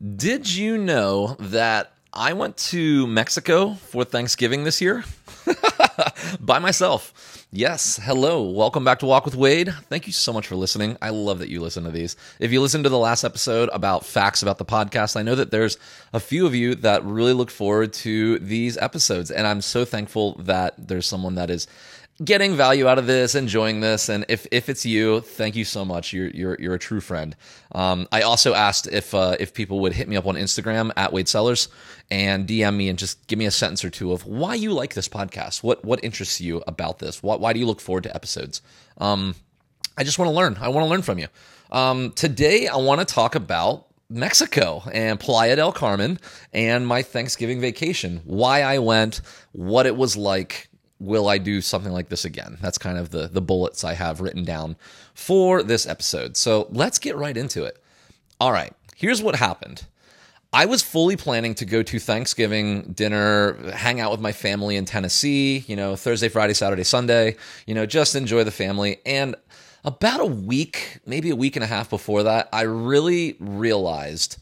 Did you know that I went to Mexico for Thanksgiving this year? By myself. Yes. Hello. Welcome back to Walk with Wade. Thank you so much for listening. I love that you listen to these. If you listened to the last episode about facts about the podcast, I know that there's a few of you that really look forward to these episodes. And I'm so thankful that there's someone that is getting value out of this, enjoying this, and if if it's you, thank you so much. You're you're you're a true friend. Um, I also asked if uh, if people would hit me up on Instagram at Wade Sellers and DM me and just give me a sentence or two of why you like this podcast. What what interests you about this? Why why do you look forward to episodes? Um, I just want to learn. I want to learn from you. Um, today, I want to talk about Mexico and Playa del Carmen and my Thanksgiving vacation. Why I went, what it was like, will I do something like this again? That's kind of the the bullets I have written down for this episode. So let's get right into it. All right, here's what happened. I was fully planning to go to Thanksgiving dinner, hang out with my family in Tennessee, you know, Thursday, Friday, Saturday, Sunday, you know, just enjoy the family. And about a week, maybe a week and a half before that, I really realized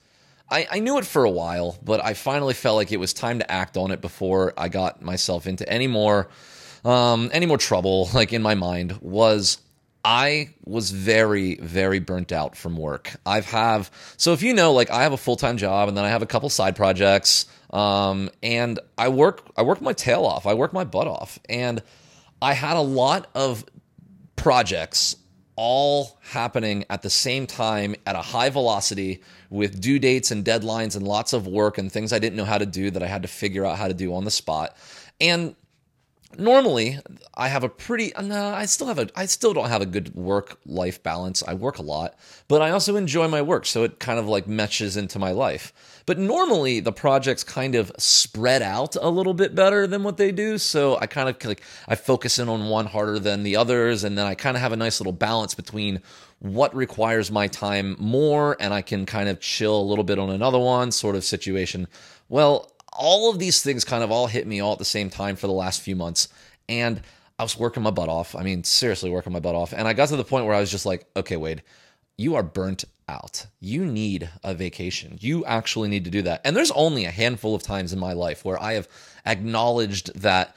I, I knew it for a while, but I finally felt like it was time to act on it before I got myself into any more um, any more trouble. Like in my mind was I was very, very burnt out from work. I've have so if you know, like I have a full time job and then I have a couple side projects, um, and I work I work my tail off. I work my butt off, and I had a lot of projects all happening at the same time at a high velocity with due dates and deadlines and lots of work and things I didn't know how to do that I had to figure out how to do on the spot. And normally I have a pretty I still have a I still don't have a good work life balance. I work a lot, but I also enjoy my work, so it kind of like meshes into my life. But normally the projects kind of spread out a little bit better than what they do, so I kind of like I focus in on one harder than the others and then I kind of have a nice little balance between what requires my time more and I can kind of chill a little bit on another one sort of situation. Well, all of these things kind of all hit me all at the same time for the last few months. And I was working my butt off. I mean, seriously, working my butt off. And I got to the point where I was just like, okay, Wade, you are burnt out. You need a vacation. You actually need to do that. And there's only a handful of times in my life where I have acknowledged that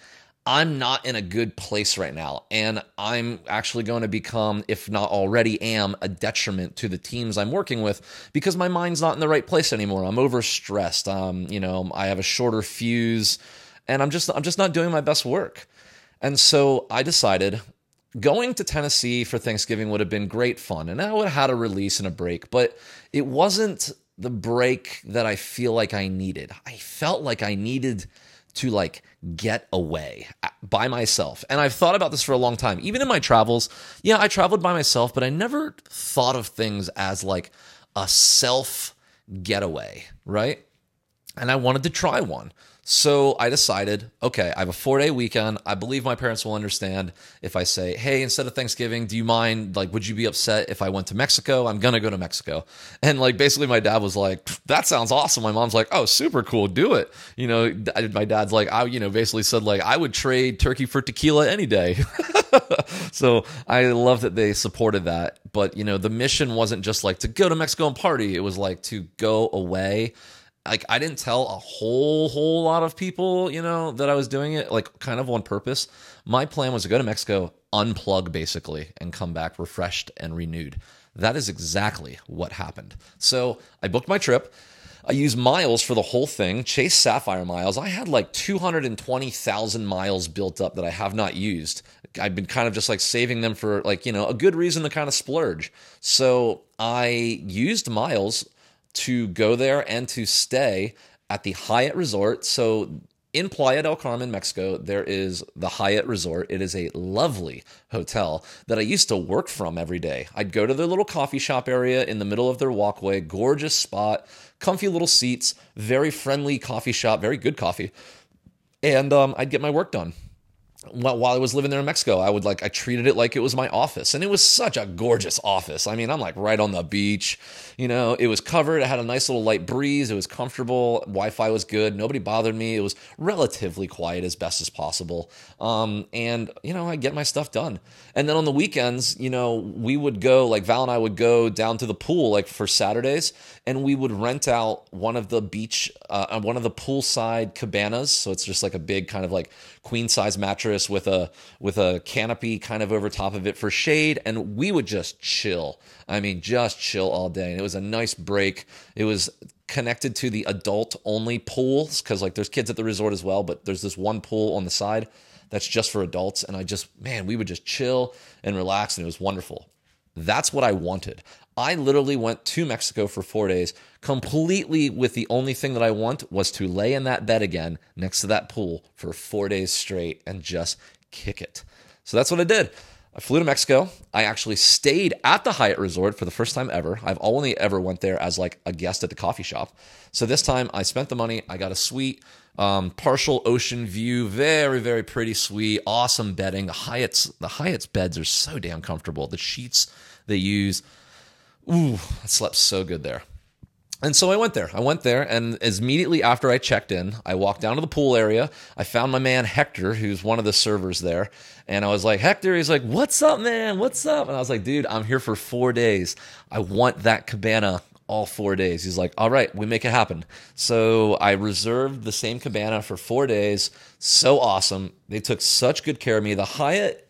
I'm not in a good place right now. And I'm actually going to become, if not already am, a detriment to the teams I'm working with because my mind's not in the right place anymore. I'm overstressed. Um, you know, I have a shorter fuse and I'm just I'm just not doing my best work. And so I decided going to Tennessee for Thanksgiving would have been great fun. And I would have had a release and a break, but it wasn't the break that I feel like I needed. I felt like I needed to like get away uh, by myself. And I've thought about this for a long time. Even in my travels, yeah, I traveled by myself, but I never thought of things as like a self getaway, right? And I wanted to try one. So I decided, okay, I have a four day weekend. I believe my parents will understand if I say, hey, instead of Thanksgiving, do you mind? Like, would you be upset if I went to Mexico? I'm going to go to Mexico. And like, basically, my dad was like, that sounds awesome. My mom's like, oh, super cool. Do it. You know, my dad's like, I, you know, basically said, like, I would trade turkey for tequila any day. so I love that they supported that. But, you know, the mission wasn't just like to go to Mexico and party, it was like to go away like I didn't tell a whole whole lot of people, you know, that I was doing it like kind of on purpose. My plan was to go to Mexico, unplug basically and come back refreshed and renewed. That is exactly what happened. So, I booked my trip. I used miles for the whole thing, Chase Sapphire miles. I had like 220,000 miles built up that I have not used. I've been kind of just like saving them for like, you know, a good reason to kind of splurge. So I used miles to go there and to stay at the Hyatt Resort. So in Playa del Carmen, Mexico, there is the Hyatt Resort. It is a lovely hotel that I used to work from every day. I'd go to their little coffee shop area in the middle of their walkway, gorgeous spot, comfy little seats, very friendly coffee shop, very good coffee. And um, I'd get my work done. While I was living there in Mexico, I would like I treated it like it was my office, and it was such a gorgeous office. I mean, I'm like right on the beach, you know. It was covered. It had a nice little light breeze. It was comfortable. Wi-Fi was good. Nobody bothered me. It was relatively quiet as best as possible. Um, and you know, I get my stuff done. And then on the weekends, you know, we would go like Val and I would go down to the pool like for Saturdays, and we would rent out one of the beach, uh, one of the poolside cabanas. So it's just like a big kind of like queen size mattress with a with a canopy kind of over top of it for shade and we would just chill. I mean just chill all day. And it was a nice break. It was connected to the adult only pools because like there's kids at the resort as well but there's this one pool on the side that's just for adults. And i just man we would just chill and relax and it was wonderful that's what I wanted. I literally went to Mexico for four days, completely with the only thing that I want was to lay in that bed again next to that pool for four days straight and just kick it. So that's what I did. I flew to Mexico. I actually stayed at the Hyatt Resort for the first time ever. I've only ever went there as like a guest at the coffee shop. So this time I spent the money. I got a suite, um, partial ocean view, very very pretty suite, awesome bedding. The Hyatt's the Hyatt's beds are so damn comfortable. The sheets they use, ooh, I slept so good there. And so I went there. I went there, and as immediately after I checked in, I walked down to the pool area. I found my man Hector, who's one of the servers there. And I was like, Hector, he's like, What's up, man? What's up? And I was like, Dude, I'm here for four days. I want that cabana all four days. He's like, All right, we make it happen. So I reserved the same cabana for four days. So awesome. They took such good care of me. The Hyatt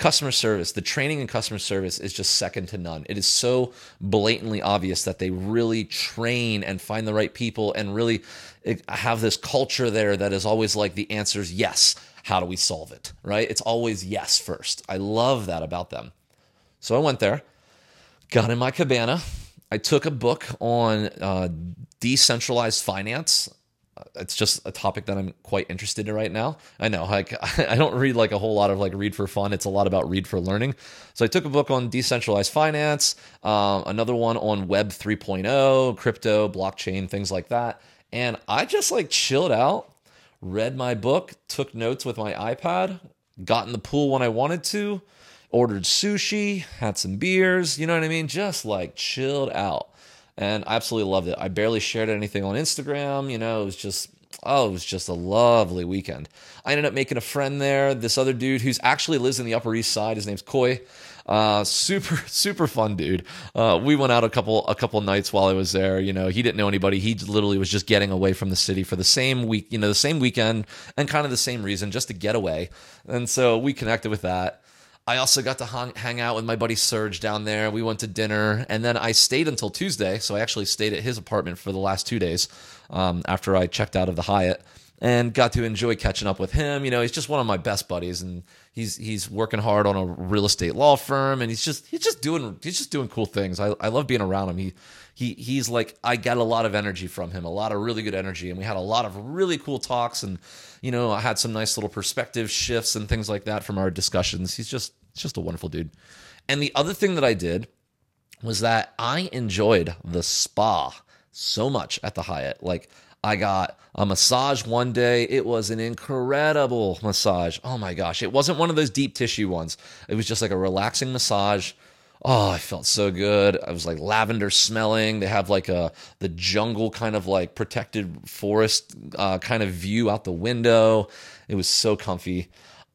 customer service, the training and customer service is just second to none. It is so blatantly obvious that they really train and find the right people and really eh, have this culture there that is always like the answer is yes. How do we solve it? Right? It's always yes first. I love that about them. So I went there, got in my cabana. I took a book on uh, decentralized finance it's just a topic that I'm quite interested in right now. I know, like I don't read like a whole lot of like read for fun. It's a lot about read for learning. So I took a book on decentralized finance, um, another one on Web 3.0, crypto, blockchain, things like that, and I just like chilled out, read my book, took notes with my iPad, got in the pool when I wanted to, ordered sushi, had some beers. You know what I mean? Just like chilled out and I absolutely loved it. I barely shared anything on Instagram. You know, it was just oh, it was just a lovely weekend. I ended up making a friend there. This other dude who's actually lives in the Upper East Side. His name's Koi. Uh, super super fun dude. Uh, we went out a couple a couple nights while I was there. You know, he didn't know anybody. He literally was just getting away from the city for the same week. You know, the same weekend and kind of the same reason, just to get away. And so we connected with that. I also got to hang, out with my buddy Serge down there. We went to dinner, and then I stayed until Tuesday. So I actually stayed at his apartment for the last two days um, after I checked out of the Hyatt and got to enjoy catching up with him. You know, he's just one of my best buddies, and he's he's working hard on a real estate law firm, and he's just he's just doing he's just doing cool things. I, I love being around him. He he he's like I got a lot of energy from him, a lot of really good energy, and we had a lot of really cool talks, and you know I had some nice little perspective shifts and things like that from our discussions. He's just it's just a wonderful dude. And the other thing that I did was that I enjoyed the spa so much at the Hyatt. Like I got a massage one day. It was an incredible massage. Oh my gosh. It wasn't one of those deep tissue ones. It was just like a relaxing massage. Oh, I felt so good. I was like lavender smelling. They have like a the jungle kind of like protected forest uh, kind of view out the window. It was so comfy.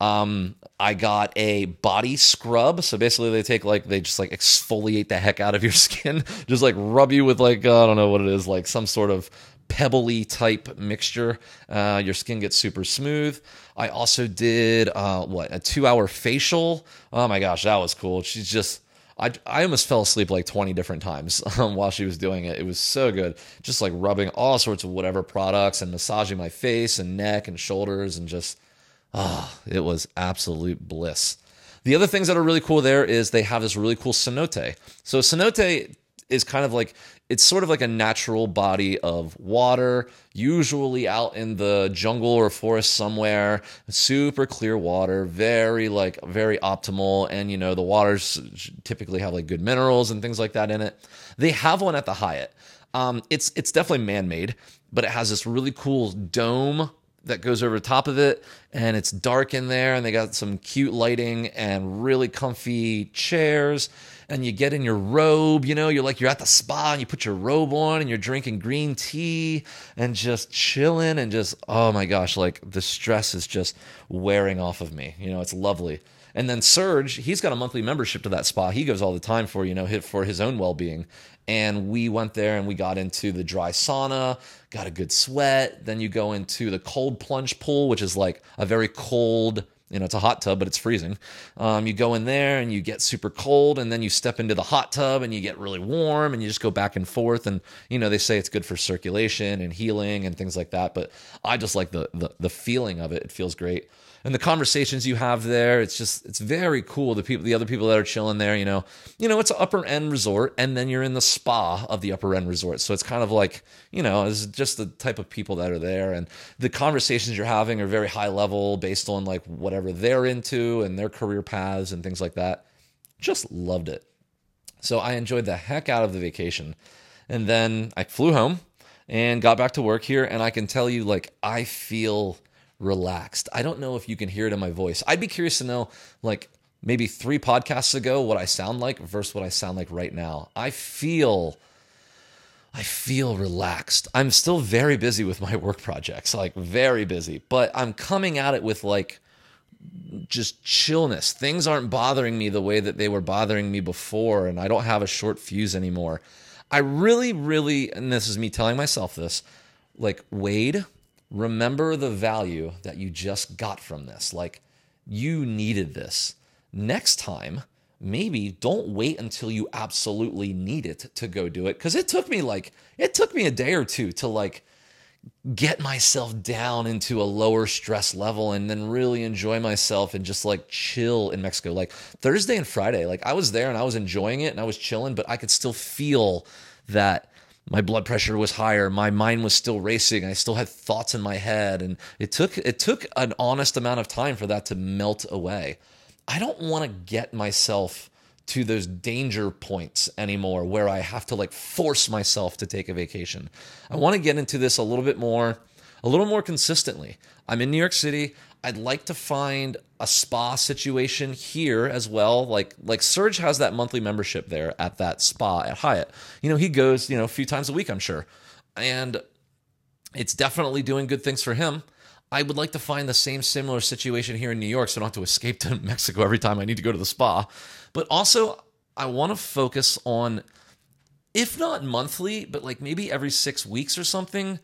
Um, I got a body scrub. So basically, they take like they just like exfoliate the heck out of your skin, just like rub you with like uh, I don't know what it is, like some sort of pebbly type mixture. Uh, your skin gets super smooth. I also did uh, what a two hour facial. Oh my gosh, that was cool. She's just. I, I almost fell asleep like 20 different times um, while she was doing it. It was so good. Just like rubbing all sorts of whatever products and massaging my face and neck and shoulders and just Oh, it was absolute bliss. The other things that are really cool there is they have this really cool cenote. So cenote is kind of like it's sort of like a natural body of water, usually out in the jungle or forest somewhere. Super clear water, very like very optimal, and you know the waters typically have like good minerals and things like that in it. They have one at the Hyatt. Um, it's it's definitely man made, but it has this really cool dome that goes over top of it and it's dark in there and they got some cute lighting and really comfy chairs and you get in your robe, you know, you're like you're at the spa and you put your robe on and you're drinking green tea and just chilling and just oh my gosh, like the stress is just wearing off of me. You know, it's lovely. And then Serge, he's got a monthly membership to that spa. He goes all the time for, you know, for his own well-being. And we went there and we got into the dry sauna, got a good sweat. Then you go into the cold plunge pool, which is like a very cold, you know, it's a hot tub, but it's freezing. Um, you go in there and you get super cold, and then you step into the hot tub and you get really warm, and you just go back and forth. And you know, they say it's good for circulation and healing and things like that. But I just like the the, the feeling of it. It feels great and the conversations you have there it's just it's very cool. The people the other people that are chilling there you know you know it's an upper end resort and then you're in the spa of the upper end resort. So it's kind of like you know it's just the type of people that are there and the conversations you're having are very high level based on like whatever they're into and their career paths and things like that. Just loved it. So i enjoyed the heck out of the vacation. And then i flew home and got back to work here and i can tell you like i feel relaxed. I don't know if you can hear it in my voice. I'd be curious to know, like, maybe three podcasts ago, what I sound like versus what I sound like right now. I feel. I feel relaxed. I'm still very busy with my work projects, like very busy, but I'm coming at it with like just chillness. Things aren't bothering me the way that they were bothering me before, and I don't have a short fuse anymore. I really, really, and this is me telling myself this, like Wade, remember the value that you just got from this. Like you needed this. Next time, maybe don't wait until you absolutely need it to go do it. Cause it took me like, it took me a day or two to like get myself down into a lower stress level and then really enjoy myself and just like chill in Mexico. Like Thursday and Friday, like I was there and I was enjoying it and I was chilling, but I could still feel that my blood pressure was higher my mind was still racing i still had thoughts in my head. And it took it took an honest amount of time for that to melt away. I don't want to get myself to those danger points anymore where i have to like force myself to take a vacation. I want to get into this a little bit more a little more consistently. I'm in new york city I'd like to find a spa situation here as well. Like like Serge has that monthly membership there at that spa at Hyatt. You know, he goes, you know, a few times a week, I'm sure. And it's definitely doing good things for him. I would like to find the same similar situation here in New York so I don't have to escape to Mexico every time I need to go to the spa. But also I want to focus on if not monthly, but like maybe every 6 weeks or something,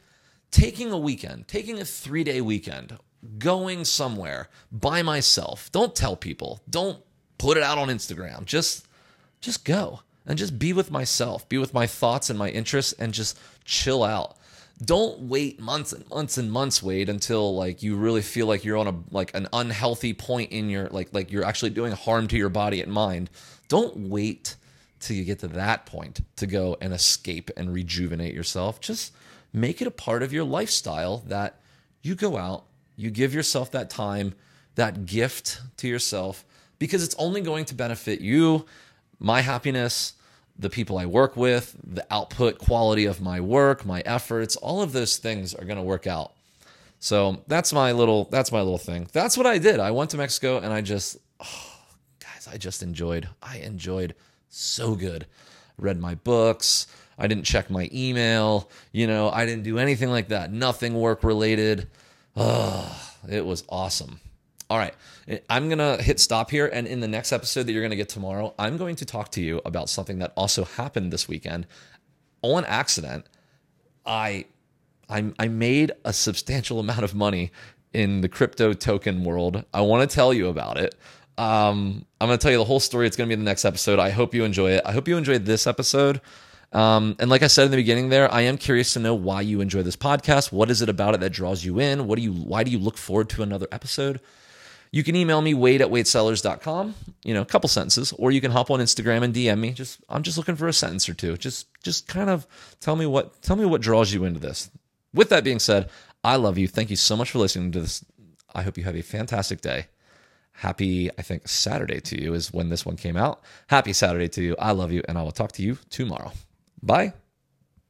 taking a weekend, taking a 3-day weekend going somewhere by myself. Don't tell people. Don't put it out on Instagram. Just just go and just be with myself, be with my thoughts and my interests and just chill out. Don't wait months and months and months wait until like you really feel like you're on a like an unhealthy point in your like like you're actually doing harm to your body and mind. Don't wait till you get to that point to go and escape and rejuvenate yourself. Just make it a part of your lifestyle that you go out you give yourself that time, that gift to yourself, because it's only going to benefit you, my happiness, the people I work with, the output quality of my work, my efforts, all of those things are going to work out. So that's my little that's my little thing. That's what I did. I went to Mexico and I just oh, guys, I just enjoyed. I enjoyed so good. Read my books. I didn't check my email. You know, I didn't do anything like that. Nothing work related. Oh, it was awesome. All right. I'm going to hit stop here. And in the next episode that you're going to get tomorrow, I'm going to talk to you about something that also happened this weekend on accident. I, I, I made a substantial amount of money in the crypto token world. I want to tell you about it. Um, I'm going to tell you the whole story. It's going to be in the next episode. I hope you enjoy it. I hope you enjoyed this episode. Um, and like I said in the beginning there, I am curious to know why you enjoy this podcast. What is it about it that draws you in? What do you why do you look forward to another episode? You can email me wade at wadesellers.com, you know, a couple sentences, or you can hop on Instagram and DM me. Just I'm just looking for a sentence or two. Just just kind of tell me what tell me what draws you into this. With that being said, I love you. Thank you so much for listening to this. I hope you have a fantastic day. Happy, I think, Saturday to you is when this one came out. Happy Saturday to you. I love you, and I will talk to you tomorrow. Bye.